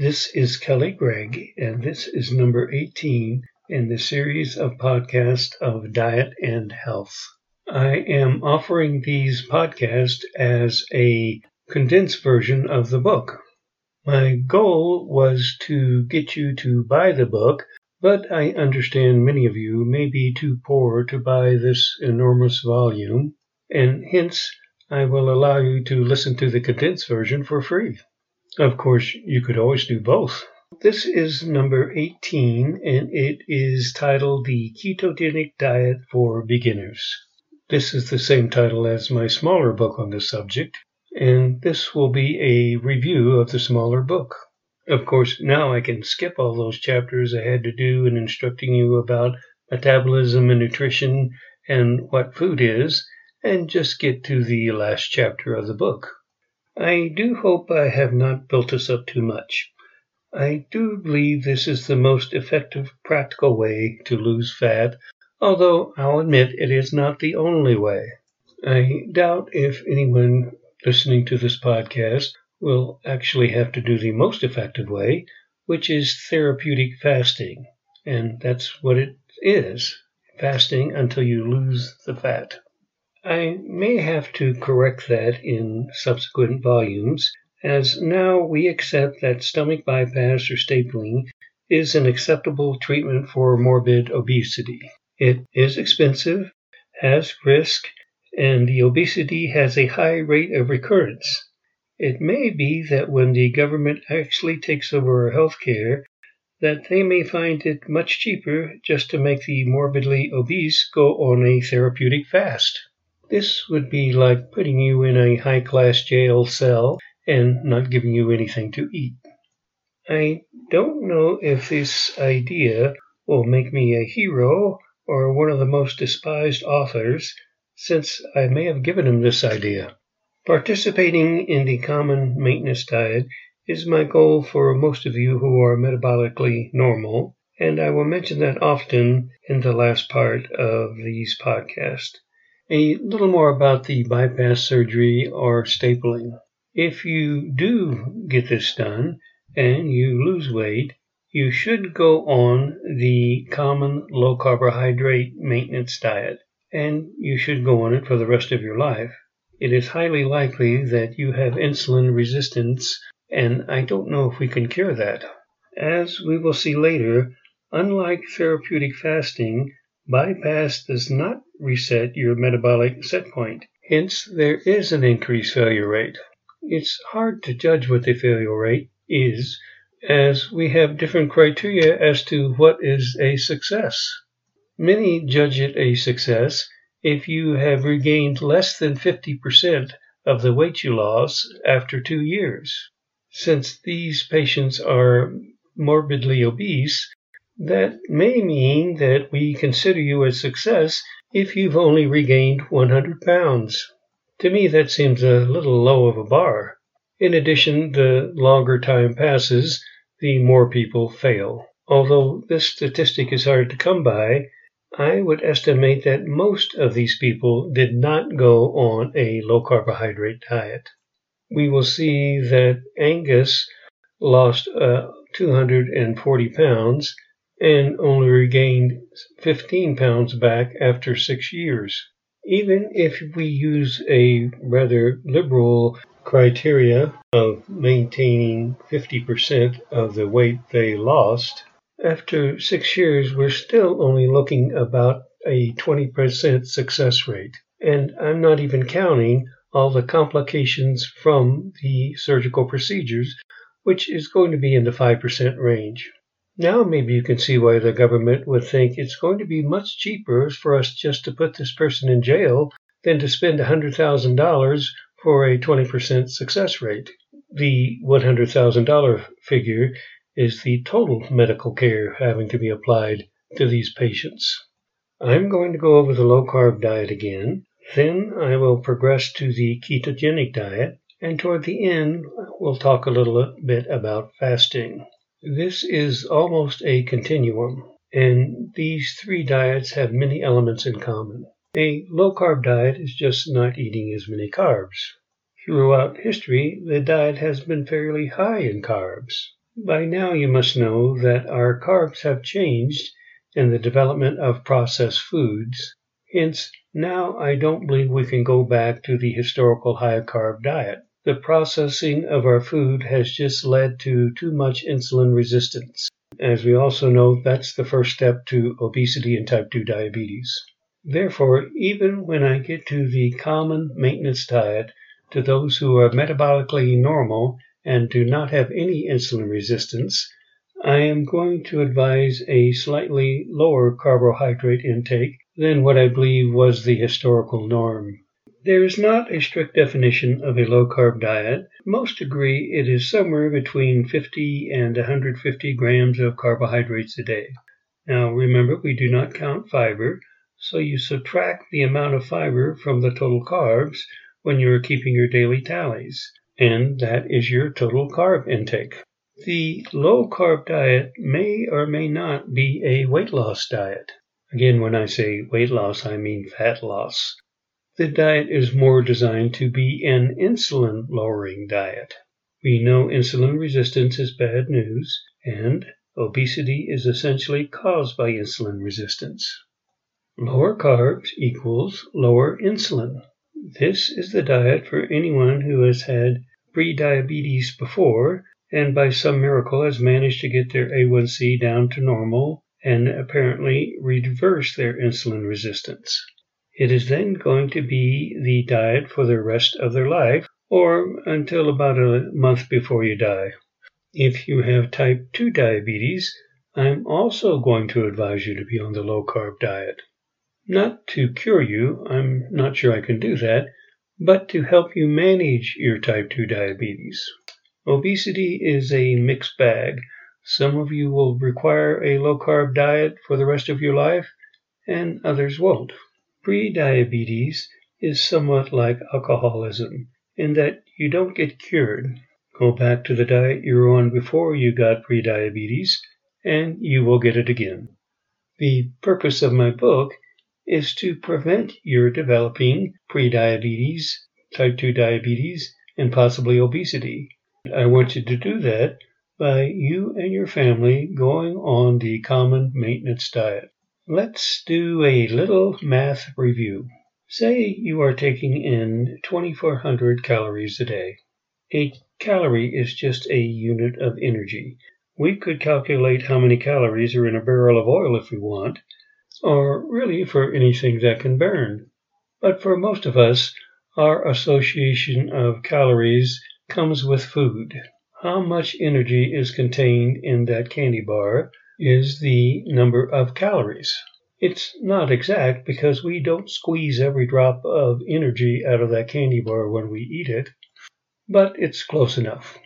This is Kelly Gregg, and this is number 18 in the series of podcasts of diet and health. I am offering these podcasts as a condensed version of the book. My goal was to get you to buy the book, but I understand many of you may be too poor to buy this enormous volume, and hence I will allow you to listen to the condensed version for free. Of course, you could always do both. This is number 18, and it is titled The Ketogenic Diet for Beginners. This is the same title as my smaller book on the subject, and this will be a review of the smaller book. Of course, now I can skip all those chapters I had to do in instructing you about metabolism and nutrition and what food is, and just get to the last chapter of the book. I do hope I have not built us up too much. I do believe this is the most effective practical way to lose fat, although I'll admit it is not the only way. I doubt if anyone listening to this podcast will actually have to do the most effective way, which is therapeutic fasting. And that's what it is fasting until you lose the fat. I may have to correct that in subsequent volumes, as now we accept that stomach bypass or stapling is an acceptable treatment for morbid obesity. It is expensive, has risk, and the obesity has a high rate of recurrence. It may be that when the government actually takes over our health care, that they may find it much cheaper just to make the morbidly obese go on a therapeutic fast. This would be like putting you in a high class jail cell and not giving you anything to eat. I don't know if this idea will make me a hero or one of the most despised authors, since I may have given him this idea. Participating in the common maintenance diet is my goal for most of you who are metabolically normal, and I will mention that often in the last part of these podcasts. A little more about the bypass surgery or stapling. If you do get this done and you lose weight, you should go on the common low carbohydrate maintenance diet, and you should go on it for the rest of your life. It is highly likely that you have insulin resistance, and I don't know if we can cure that. As we will see later, unlike therapeutic fasting, bypass does not reset your metabolic set point. Hence, there is an increased failure rate. It's hard to judge what the failure rate is, as we have different criteria as to what is a success. Many judge it a success if you have regained less than 50% of the weight you lost after two years. Since these patients are morbidly obese, that may mean that we consider you a success if you've only regained 100 pounds. To me, that seems a little low of a bar. In addition, the longer time passes, the more people fail. Although this statistic is hard to come by, I would estimate that most of these people did not go on a low carbohydrate diet. We will see that Angus lost uh, 240 pounds and only regained 15 pounds back after six years even if we use a rather liberal criteria of maintaining 50% of the weight they lost, after six years, we're still only looking about a 20% success rate. And I'm not even counting all the complications from the surgical procedures, which is going to be in the 5% range. Now maybe you can see why the government would think it's going to be much cheaper for us just to put this person in jail than to spend $100,000 for a 20% success rate. The $100,000 figure is the total medical care having to be applied to these patients. I'm going to go over the low carb diet again. Then I will progress to the ketogenic diet. And toward the end, we'll talk a little bit about fasting. This is almost a continuum, and these three diets have many elements in common. A low carb diet is just not eating as many carbs. Throughout history, the diet has been fairly high in carbs. By now you must know that our carbs have changed in the development of processed foods. Hence, now I don't believe we can go back to the historical high carb diet. The processing of our food has just led to too much insulin resistance. As we also know, that's the first step to obesity and type 2 diabetes. Therefore, even when I get to the common maintenance diet to those who are metabolically normal and do not have any insulin resistance, I am going to advise a slightly lower carbohydrate intake than what I believe was the historical norm. There is not a strict definition of a low carb diet. Most agree it is somewhere between 50 and 150 grams of carbohydrates a day. Now remember, we do not count fiber, so you subtract the amount of fiber from the total carbs when you are keeping your daily tallies and that is your total carb intake. The low carb diet may or may not be a weight loss diet. Again, when I say weight loss, I mean fat loss. The diet is more designed to be an insulin lowering diet. We know insulin resistance is bad news, and obesity is essentially caused by insulin resistance. Lower carbs equals lower insulin. This is the diet for anyone who has had pre-diabetes before and by some miracle has managed to get their A1C down to normal and apparently reverse their insulin resistance. It is then going to be the diet for the rest of their life or until about a month before you die. If you have type 2 diabetes, I'm also going to advise you to be on the low carb diet. Not to cure you, I'm not sure I can do that, but to help you manage your type 2 diabetes. Obesity is a mixed bag. Some of you will require a low carb diet for the rest of your life, and others won't. Pre-diabetes is somewhat like alcoholism in that you don't get cured. Go back to the diet you were on before you got pre-diabetes, and you will get it again. The purpose of my book is to prevent your developing prediabetes, type 2 diabetes, and possibly obesity. I want you to do that by you and your family going on the common maintenance diet. Let's do a little math review. Say you are taking in 2400 calories a day. A calorie is just a unit of energy. We could calculate how many calories are in a barrel of oil if we want, or really for anything that can burn. But for most of us, our association of calories comes with food. How much energy is contained in that candy bar is the number of calories. It's not exact because we don't squeeze every drop of energy out of that candy bar when we eat it, but it's close enough.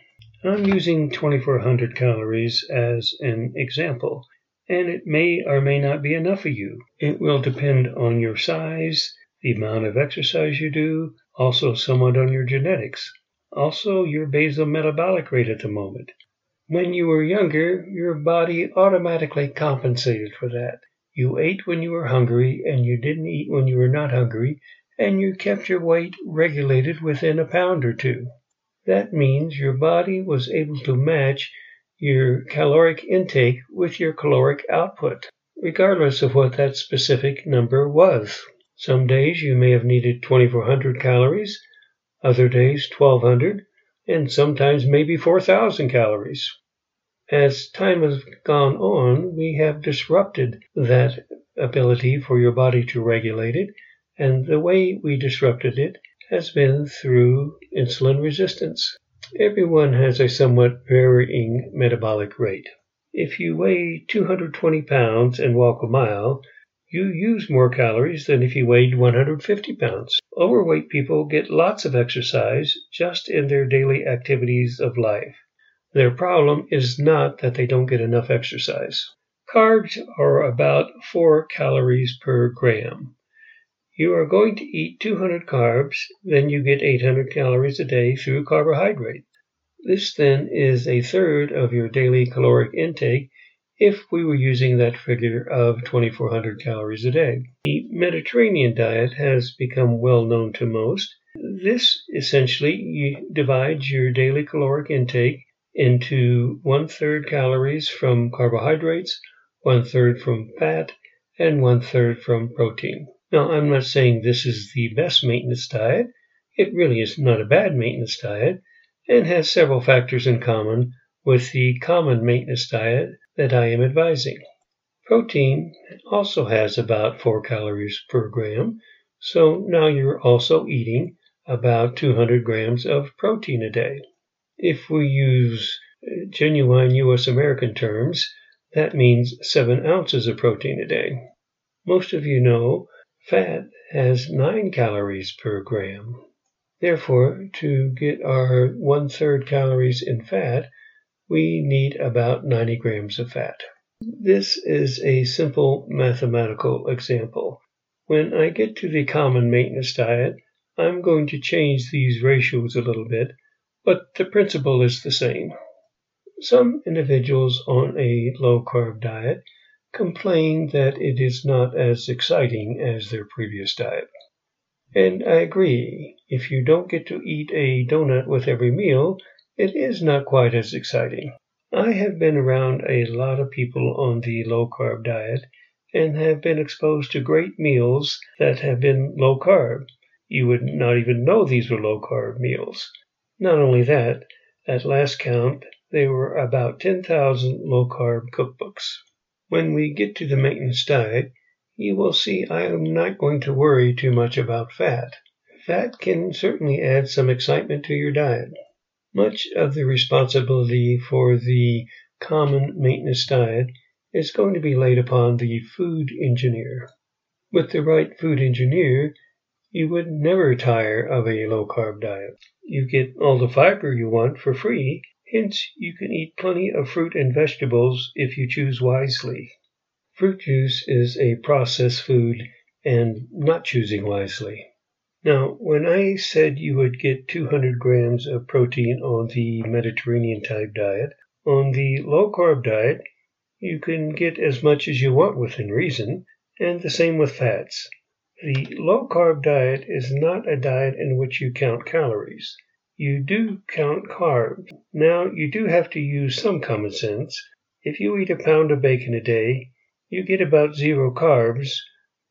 I'm using 2400 calories as an example and it may or may not be enough for you. It will depend on your size, the amount of exercise you do, also somewhat on your genetics, also your basal metabolic rate at the moment. When you were younger, your body automatically compensated for that. You ate when you were hungry and you didn't eat when you were not hungry, and you kept your weight regulated within a pound or two. That means your body was able to match your caloric intake with your caloric output, regardless of what that specific number was. Some days you may have needed 2400 calories, other days 1200, and sometimes maybe 4000 calories. As time has gone on, we have disrupted that ability for your body to regulate it, and the way we disrupted it has been through insulin resistance. Everyone has a somewhat varying metabolic rate. If you weigh 220 pounds and walk a mile, you use more calories than if you weighed 150 pounds. Overweight people get lots of exercise just in their daily activities of life. Their problem is not that they don't get enough exercise. Carbs are about 4 calories per gram. You are going to eat 200 carbs, then you get 800 calories a day through carbohydrate. This then is a third of your daily caloric intake if we were using that figure of 2400 calories a day. The Mediterranean diet has become well known to most. This essentially divides your daily caloric intake into one third calories from carbohydrates, one third from fat, and one third from protein. Now, I'm not saying this is the best maintenance diet. It really is not a bad maintenance diet and has several factors in common with the common maintenance diet that I am advising. Protein also has about 4 calories per gram, so now you're also eating about 200 grams of protein a day. If we use uh, genuine US American terms, that means 7 ounces of protein a day. Most of you know fat has 9 calories per gram. Therefore, to get our one third calories in fat, we need about 90 grams of fat. This is a simple mathematical example. When I get to the common maintenance diet, I'm going to change these ratios a little bit, but the principle is the same. Some individuals on a low carb diet complain that it is not as exciting as their previous diet. And I agree, if you don't get to eat a donut with every meal, it is not quite as exciting. I have been around a lot of people on the low carb diet and have been exposed to great meals that have been low carb. You would not even know these were low carb meals. Not only that, at last count, there were about 10,000 low carb cookbooks. When we get to the maintenance diet, you will see I am not going to worry too much about fat. Fat can certainly add some excitement to your diet. Much of the responsibility for the common maintenance diet is going to be laid upon the food engineer. With the right food engineer, you would never tire of a low carb diet. You get all the fiber you want for free, hence you can eat plenty of fruit and vegetables if you choose wisely. Fruit juice is a processed food and not choosing wisely. Now, when I said you would get 200 grams of protein on the Mediterranean type diet, on the low carb diet, you can get as much as you want within reason, and the same with fats. The low carb diet is not a diet in which you count calories. You do count carbs. Now, you do have to use some common sense. If you eat a pound of bacon a day, you get about zero carbs,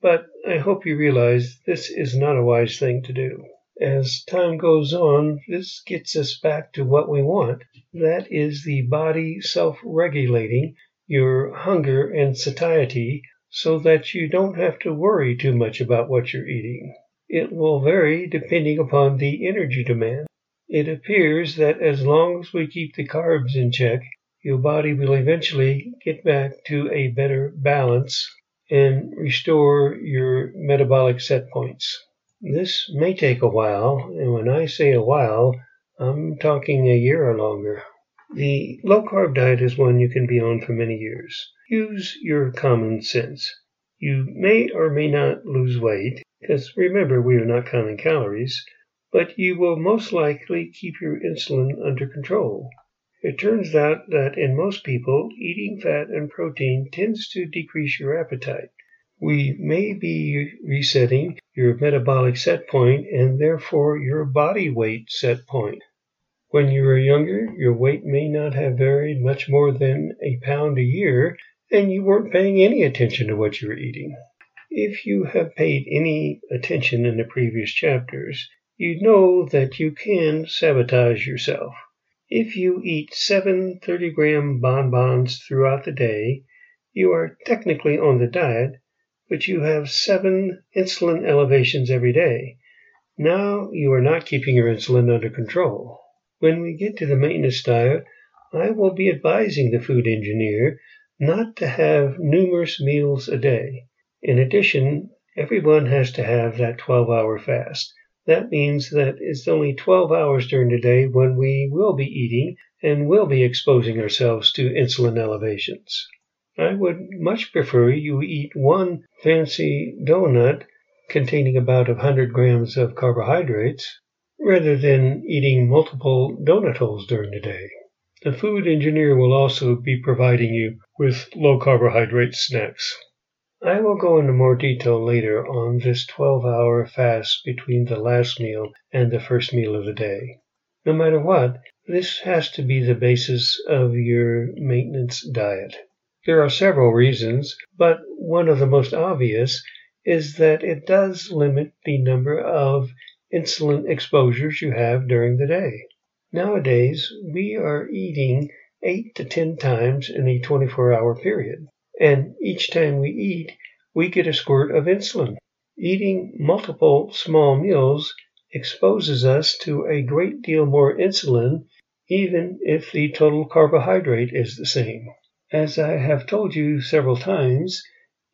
but I hope you realize this is not a wise thing to do. As time goes on, this gets us back to what we want. That is the body self regulating your hunger and satiety so that you don't have to worry too much about what you're eating. It will vary depending upon the energy demand. It appears that as long as we keep the carbs in check, your body will eventually get back to a better balance and restore your metabolic set points. This may take a while, and when I say a while, I'm talking a year or longer. The low carb diet is one you can be on for many years. Use your common sense. You may or may not lose weight, because remember, we are not counting calories, but you will most likely keep your insulin under control. It turns out that in most people, eating fat and protein tends to decrease your appetite. We may be resetting your metabolic set point and therefore your body weight set point. When you were younger, your weight may not have varied much more than a pound a year, and you weren't paying any attention to what you were eating. If you have paid any attention in the previous chapters, you know that you can sabotage yourself. If you eat seven 30 gram bonbons throughout the day, you are technically on the diet, but you have seven insulin elevations every day. Now you are not keeping your insulin under control. When we get to the maintenance diet, I will be advising the food engineer not to have numerous meals a day. In addition, everyone has to have that 12 hour fast. That means that it's only 12 hours during the day when we will be eating and will be exposing ourselves to insulin elevations. I would much prefer you eat one fancy donut containing about 100 grams of carbohydrates rather than eating multiple donut holes during the day. The food engineer will also be providing you with low carbohydrate snacks. I will go into more detail later on this 12 hour fast between the last meal and the first meal of the day. No matter what, This has to be the basis of your maintenance diet. There are several reasons, but one of the most obvious is that it does limit the number of insulin exposures you have during the day. Nowadays, we are eating 8 to 10 times in a 24 hour period, and each time we eat, we get a squirt of insulin. Eating multiple small meals exposes us to a great deal more insulin even if the total carbohydrate is the same. As I have told you several times,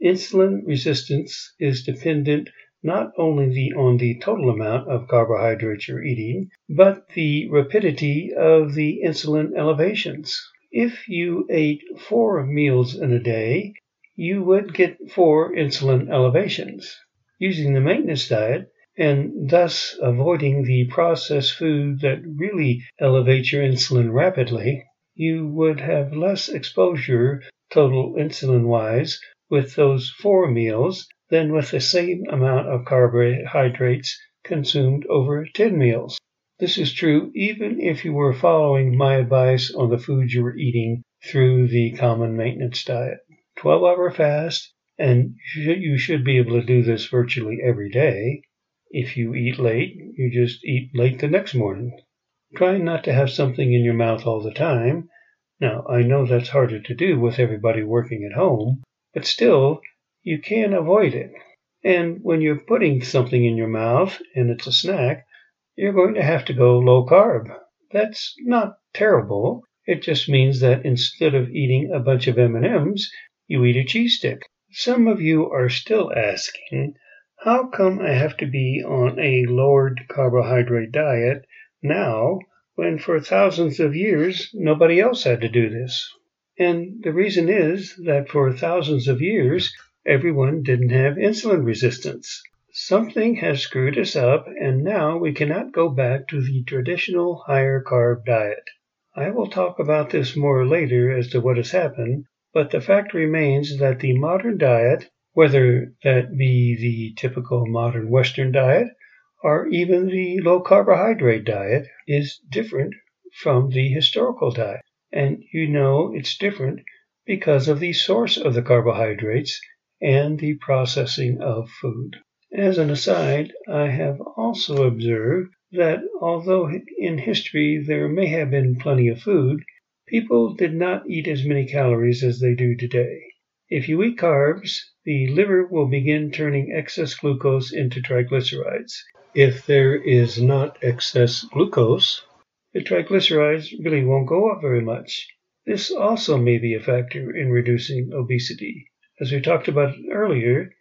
insulin resistance is dependent not only on the total amount of carbohydrates you're eating, but the rapidity of the insulin elevations. If you ate four meals in a day, you would get four insulin elevations. Using the maintenance diet, and thus avoiding the processed food that really elevates your insulin rapidly, you would have less exposure total insulin wise with those four meals than with the same amount of carbohydrates consumed over 10 meals. This is true even if you were following my advice on the foods you were eating through the common maintenance diet. 12 hour fast, and you should be able to do this virtually every day. If you eat late, you just eat late the next morning. Try not to have something in your mouth all the time. Now, I know that's harder to do with everybody working at home, but still, you can avoid it. And when you're putting something in your mouth and it's a snack, you're going to have to go low carb. That's not terrible. It just means that instead of eating a bunch of M&Ms, you eat a cheese stick. Some of you are still asking, how come I have to be on a lowered carbohydrate diet now when for thousands of years nobody else had to do this? And the reason is that for thousands of years everyone didn't have insulin resistance. Something has screwed us up and now we cannot go back to the traditional higher carb diet. I will talk about this more later as to what has happened, but the fact remains that the modern diet whether that be the typical modern Western diet or even the low carbohydrate diet, is different from the historical diet. And you know it's different because of the source of the carbohydrates and the processing of food. As an aside, I have also observed that although in history there may have been plenty of food, people did not eat as many calories as they do today. If you eat carbs, the liver will begin turning excess glucose into triglycerides. If there is not excess glucose, the triglycerides really won't go up very much. This also may be a factor in reducing obesity. As we talked about earlier,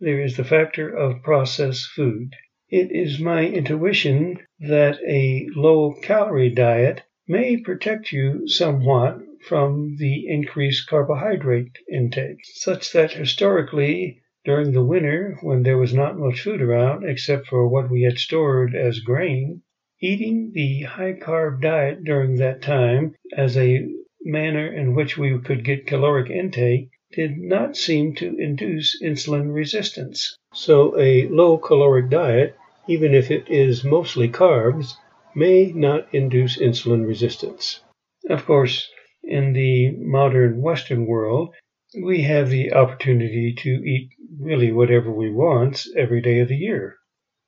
there is the factor of processed food. It is my intuition that a low calorie diet may protect you somewhat from the increased carbohydrate intake, such that historically, during the winter, when there was not much food around except for what we had stored as grain, eating the high carb diet during that time as a manner in which we could get caloric intake did not seem to induce insulin resistance. So a low caloric diet, even if it is mostly carbs, may not induce insulin resistance. Of course, in the modern Western world, we have the opportunity to eat really whatever we want every day of the year.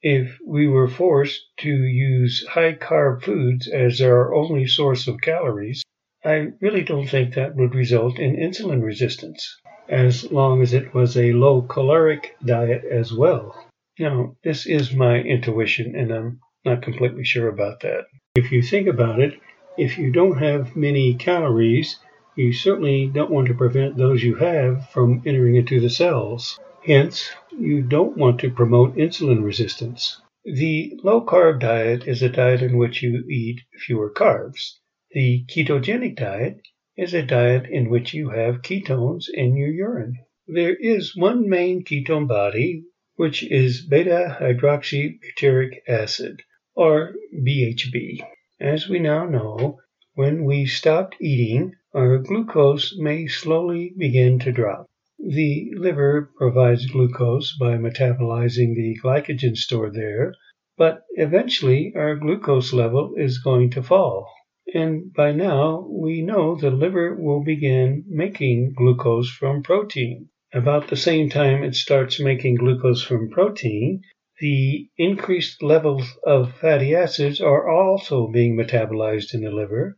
If we were forced to use high carb foods as our only source of calories, I really don't think that would result in insulin resistance, as long as it was a low caloric diet as well. Now, this is my intuition, and I'm not completely sure about that. If you think about it, if you don't have many calories, you certainly don't want to prevent those you have from entering into the cells. Hence, you don't want to promote insulin resistance. The low carb diet is a diet in which you eat fewer carbs. The ketogenic diet is a diet in which you have ketones in your urine. There is one main ketone body, which is beta hydroxybutyric acid, or BHB. As we now know, when we stopped eating, our glucose may slowly begin to drop. The liver provides glucose by metabolizing the glycogen stored there, but eventually our glucose level is going to fall. And by now, we know the liver will begin making glucose from protein. About the same time it starts making glucose from protein, the increased levels of fatty acids are also being metabolized in the liver,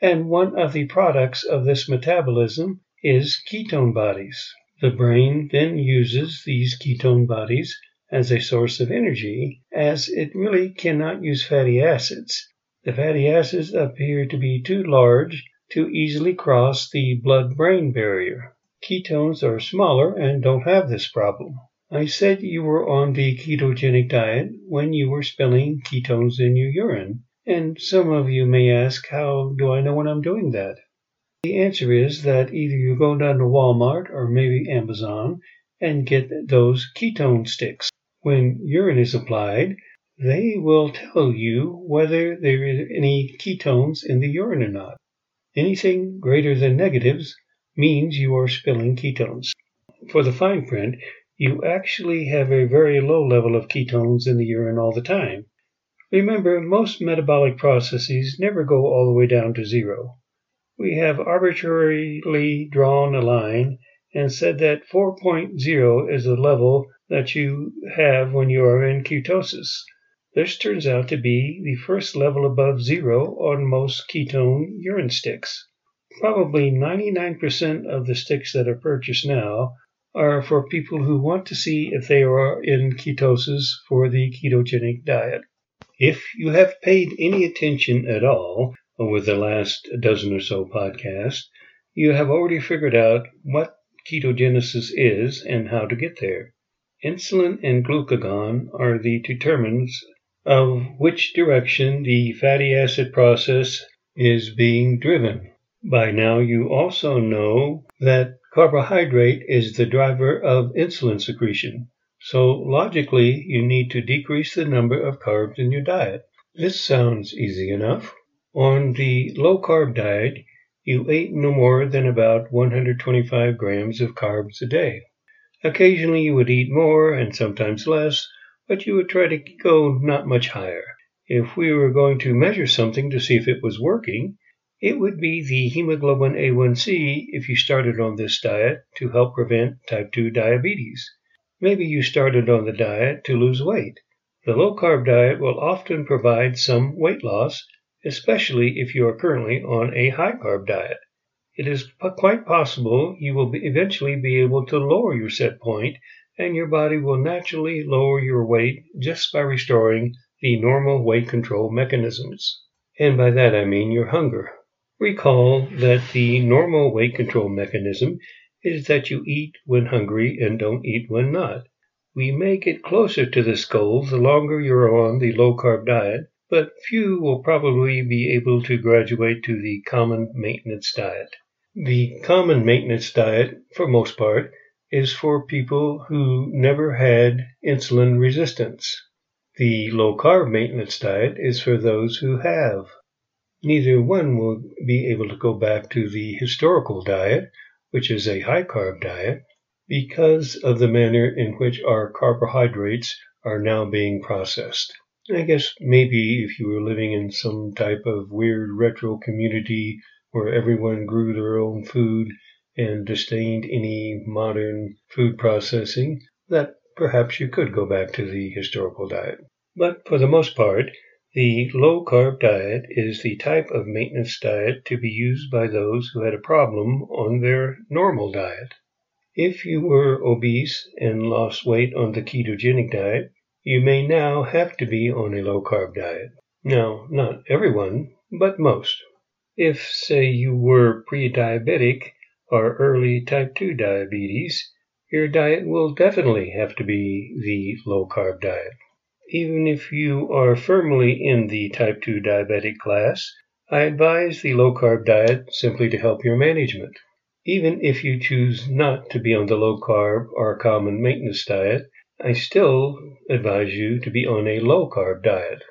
and one of the products of this metabolism is ketone bodies. The brain then uses these ketone bodies as a source of energy, as it really cannot use fatty acids. The fatty acids appear to be too large to easily cross the blood-brain barrier. Ketones are smaller and don't have this problem. I said you were on the ketogenic diet when you were spilling ketones in your urine, and some of you may ask, how do I know when I'm doing that? The answer is that either you go down to Walmart or maybe Amazon and get those ketone sticks. When urine is applied, they will tell you whether there is any ketones in the urine or not. Anything greater than negatives means you are spilling ketones. For the fine print, you actually have a very low level of ketones in the urine all the time. Remember, most metabolic processes never go all the way down to zero. We have arbitrarily drawn a line and said that 4.0 is the level that you have when you are in ketosis. This turns out to be the first level above zero on most ketone urine sticks. Probably 99% of the sticks that are purchased now are for people who want to see if they are in ketosis for the ketogenic diet. If you have paid any attention at all over the last dozen or so podcasts, you have already figured out what ketogenesis is and how to get there. Insulin and glucagon are the determinants of which direction the fatty acid process is being driven. By now, you also know that carbohydrate is the driver of insulin secretion. So logically, you need to decrease the number of carbs in your diet. This sounds easy enough. On the low carb diet, you ate no more than about 125 grams of carbs a day. Occasionally you would eat more and sometimes less, but you would try to go not much higher. If we were going to measure something to see if it was working, it would be the hemoglobin A1C if you started on this diet to help prevent type 2 diabetes. Maybe you started on the diet to lose weight. The low carb diet will often provide some weight loss, especially if you are currently on a high carb diet it is quite possible you will eventually be able to lower your set point and your body will naturally lower your weight just by restoring the normal weight control mechanisms. And by that I mean your hunger. Recall that the normal weight control mechanism is that you eat when hungry and don't eat when not. We may get closer to this goal the longer you're on the low carb diet, but few will probably be able to graduate to the common maintenance diet. The common maintenance diet, for most part, is for people who never had insulin resistance. The low carb maintenance diet is for those who have. Neither one will be able to go back to the historical diet, which is a high carb diet, because of the manner in which our carbohydrates are now being processed. I guess maybe if you were living in some type of weird retro community where everyone grew their own food and disdained any modern food processing, that perhaps you could go back to the historical diet. But for the most part, the low carb diet is the type of maintenance diet to be used by those who had a problem on their normal diet. If you were obese and lost weight on the ketogenic diet, you may now have to be on a low carb diet. Now, not everyone, but most. If, say, you were pre-diabetic or early type 2 diabetes, your diet will definitely have to be the low carb diet. Even if you are firmly in the type 2 diabetic class, I advise the low carb diet simply to help your management. Even if you choose not to be on the low carb or common maintenance diet, I still advise you to be on a low carb diet.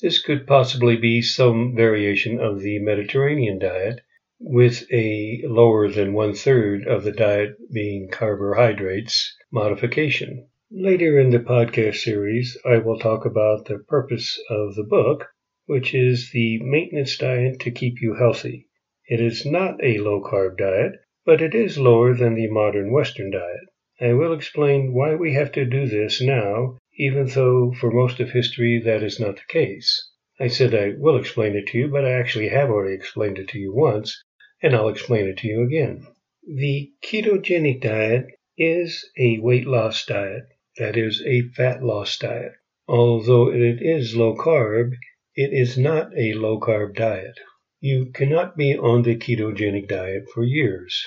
This could possibly be some variation of the Mediterranean diet, with a lower than one third of the diet being carbohydrates modification. Later in the podcast series, I will talk about the purpose of the book, which is the maintenance diet to keep you healthy. It is not a low carb diet, but it is lower than the modern Western diet. I will explain why we have to do this now, even though for most of history that is not the case. I said I will explain it to you, but I actually have already explained it to you once, and I'll explain it to you again. The ketogenic diet is a weight loss diet, that is, a fat loss diet. Although it is low carb, it is not a low carb diet. You cannot be on the ketogenic diet for years.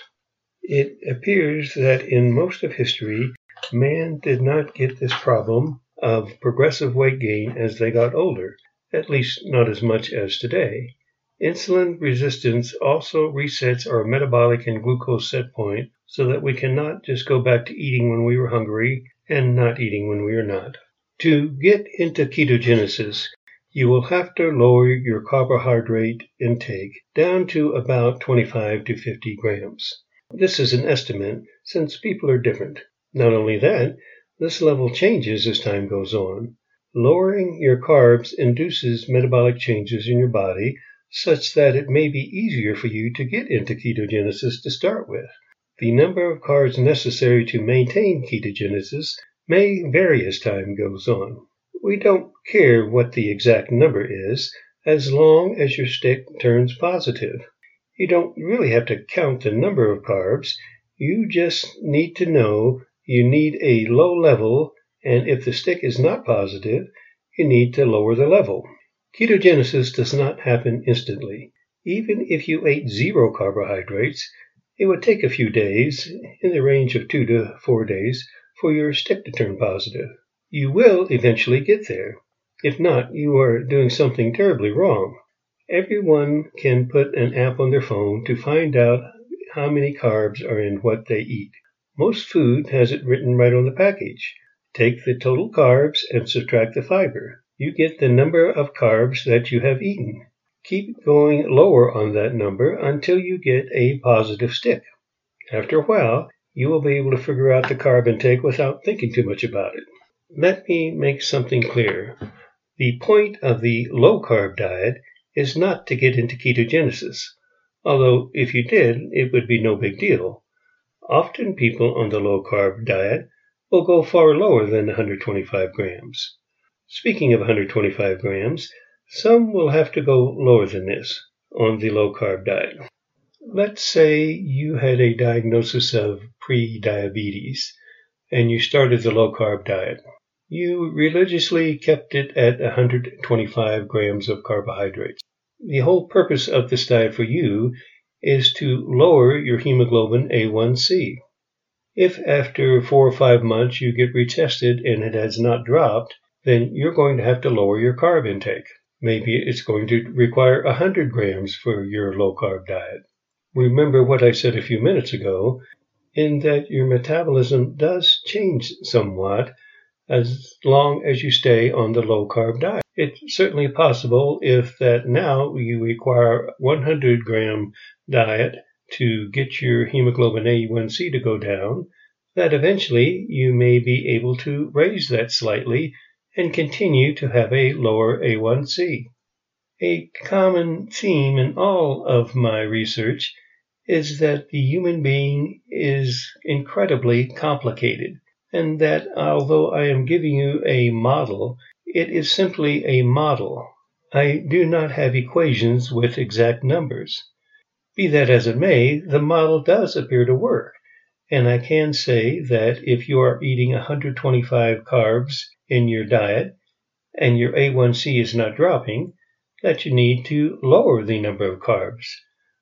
It appears that in most of history, man did not get this problem of progressive weight gain as they got older, at least not as much as today. Insulin resistance also resets our metabolic and glucose set point so that we cannot just go back to eating when we were hungry and not eating when we are not. To get into ketogenesis, you will have to lower your carbohydrate intake down to about 25 to 50 grams. This is an estimate since people are different. Not only that, this level changes as time goes on. Lowering your carbs induces metabolic changes in your body such that it may be easier for you to get into ketogenesis to start with. The number of carbs necessary to maintain ketogenesis may vary as time goes on. We don't care what the exact number is as long as your stick turns positive. You don't really have to count the number of carbs. You just need to know you need a low level, and if the stick is not positive, you need to lower the level. Ketogenesis does not happen instantly. Even if you ate zero carbohydrates, it would take a few days, in the range of two to four days, for your stick to turn positive. You will eventually get there. If not, you are doing something terribly wrong. Everyone can put an app on their phone to find out how many carbs are in what they eat. Most food has it written right on the package. Take the total carbs and subtract the fiber. You get the number of carbs that you have eaten. Keep going lower on that number until you get a positive stick. After a while, you will be able to figure out the carb intake without thinking too much about it. Let me make something clear. The point of the low carb diet is not to get into ketogenesis, although if you did, it would be no big deal. Often people on the low carb diet will go far lower than 125 grams. Speaking of 125 grams, some will have to go lower than this on the low carb diet. Let's say you had a diagnosis of pre-diabetes and you started the low carb diet. You religiously kept it at 125 grams of carbohydrates. The whole purpose of this diet for you is to lower your hemoglobin A1C. If after four or five months you get retested and it has not dropped, then you're going to have to lower your carb intake. Maybe it's going to require 100 grams for your low carb diet. Remember what I said a few minutes ago, in that your metabolism does change somewhat as long as you stay on the low carb diet. It's certainly possible if that now you require 100 gram diet to get your hemoglobin A1C to go down, that eventually you may be able to raise that slightly and continue to have a lower A1C. A common theme in all of my research is that the human being is incredibly complicated and that although I am giving you a model, it is simply a model. I do not have equations with exact numbers. Be that as it may, the model does appear to work, and I can say that if you are eating 125 carbs in your diet and your A1C is not dropping, that you need to lower the number of carbs.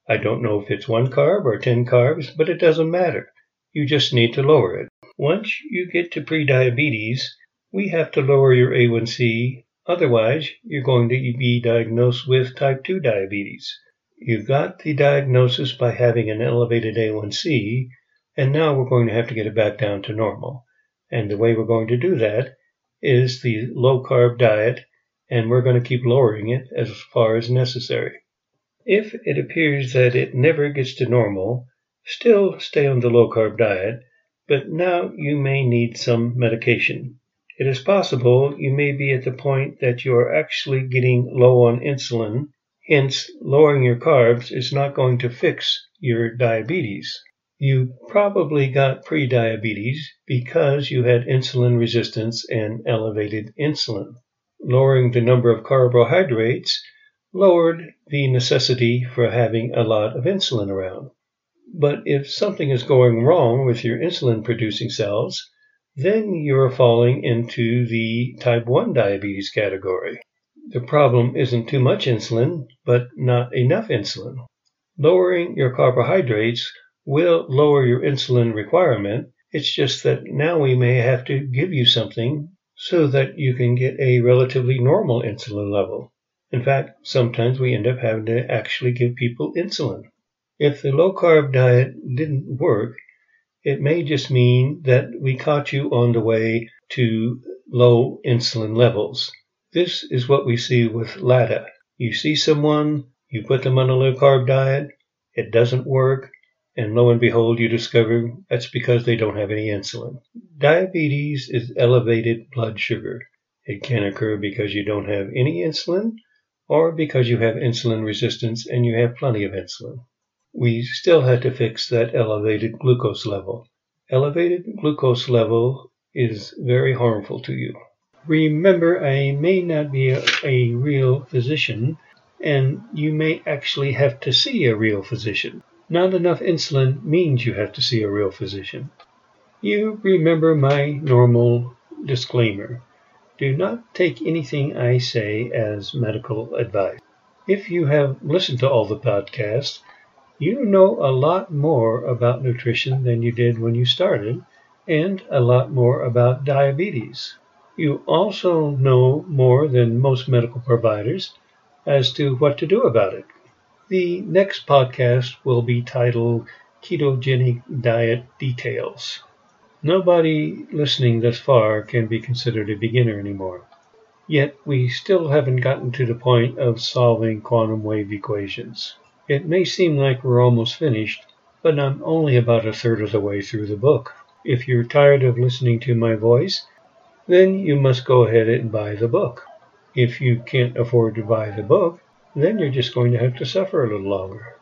I don't know if it's one carb or 10 carbs, but it doesn't matter. You just need to lower it. Once you get to prediabetes, we have to lower your A1C. Otherwise, you're going to be diagnosed with type 2 diabetes. You got the diagnosis by having an elevated A1C, and now we're going to have to get it back down to normal. And the way we're going to do that is the low carb diet, and we're going to keep lowering it as far as necessary. If it appears that it never gets to normal, still stay on the low carb diet but now you may need some medication. It is possible you may be at the point that you are actually getting low on insulin, hence lowering your carbs is not going to fix your diabetes. You probably got prediabetes because you had insulin resistance and elevated insulin. Lowering the number of carbohydrates lowered the necessity for having a lot of insulin around. But if something is going wrong with your insulin producing cells, then you're falling into the type 1 diabetes category. The problem isn't too much insulin, but not enough insulin. Lowering your carbohydrates will lower your insulin requirement. It's just that now we may have to give you something so that you can get a relatively normal insulin level. In fact, sometimes we end up having to actually give people insulin. If the low carb diet didn't work, it may just mean that we caught you on the way to low insulin levels. This is what we see with LADA. You see someone, you put them on a low carb diet, it doesn't work, and lo and behold, you discover that's because they don't have any insulin. Diabetes is elevated blood sugar. It can occur because you don't have any insulin or because you have insulin resistance and you have plenty of insulin we still had to fix that elevated glucose level. Elevated glucose level is very harmful to you. Remember, I may not be a, a, real physician, and you may actually have to see a real physician. Not enough insulin means you have to see a real physician. You remember my normal disclaimer. Do not take anything I say as medical advice. If you have listened to all the podcasts, you know a lot more about nutrition than you did when you started, and a lot more about diabetes. You also know more than most medical providers as to what to do about it. The next podcast will be titled Ketogenic Diet Details. Nobody listening thus far can be considered a beginner anymore. Yet we still haven't gotten to the point of solving quantum wave equations. It may seem like we're almost finished, but I'm only about a third of the way through the book. If you're tired of listening to my voice, then you must go ahead and buy the book. If you can't afford to buy the book, then you're just going to have to suffer a little longer.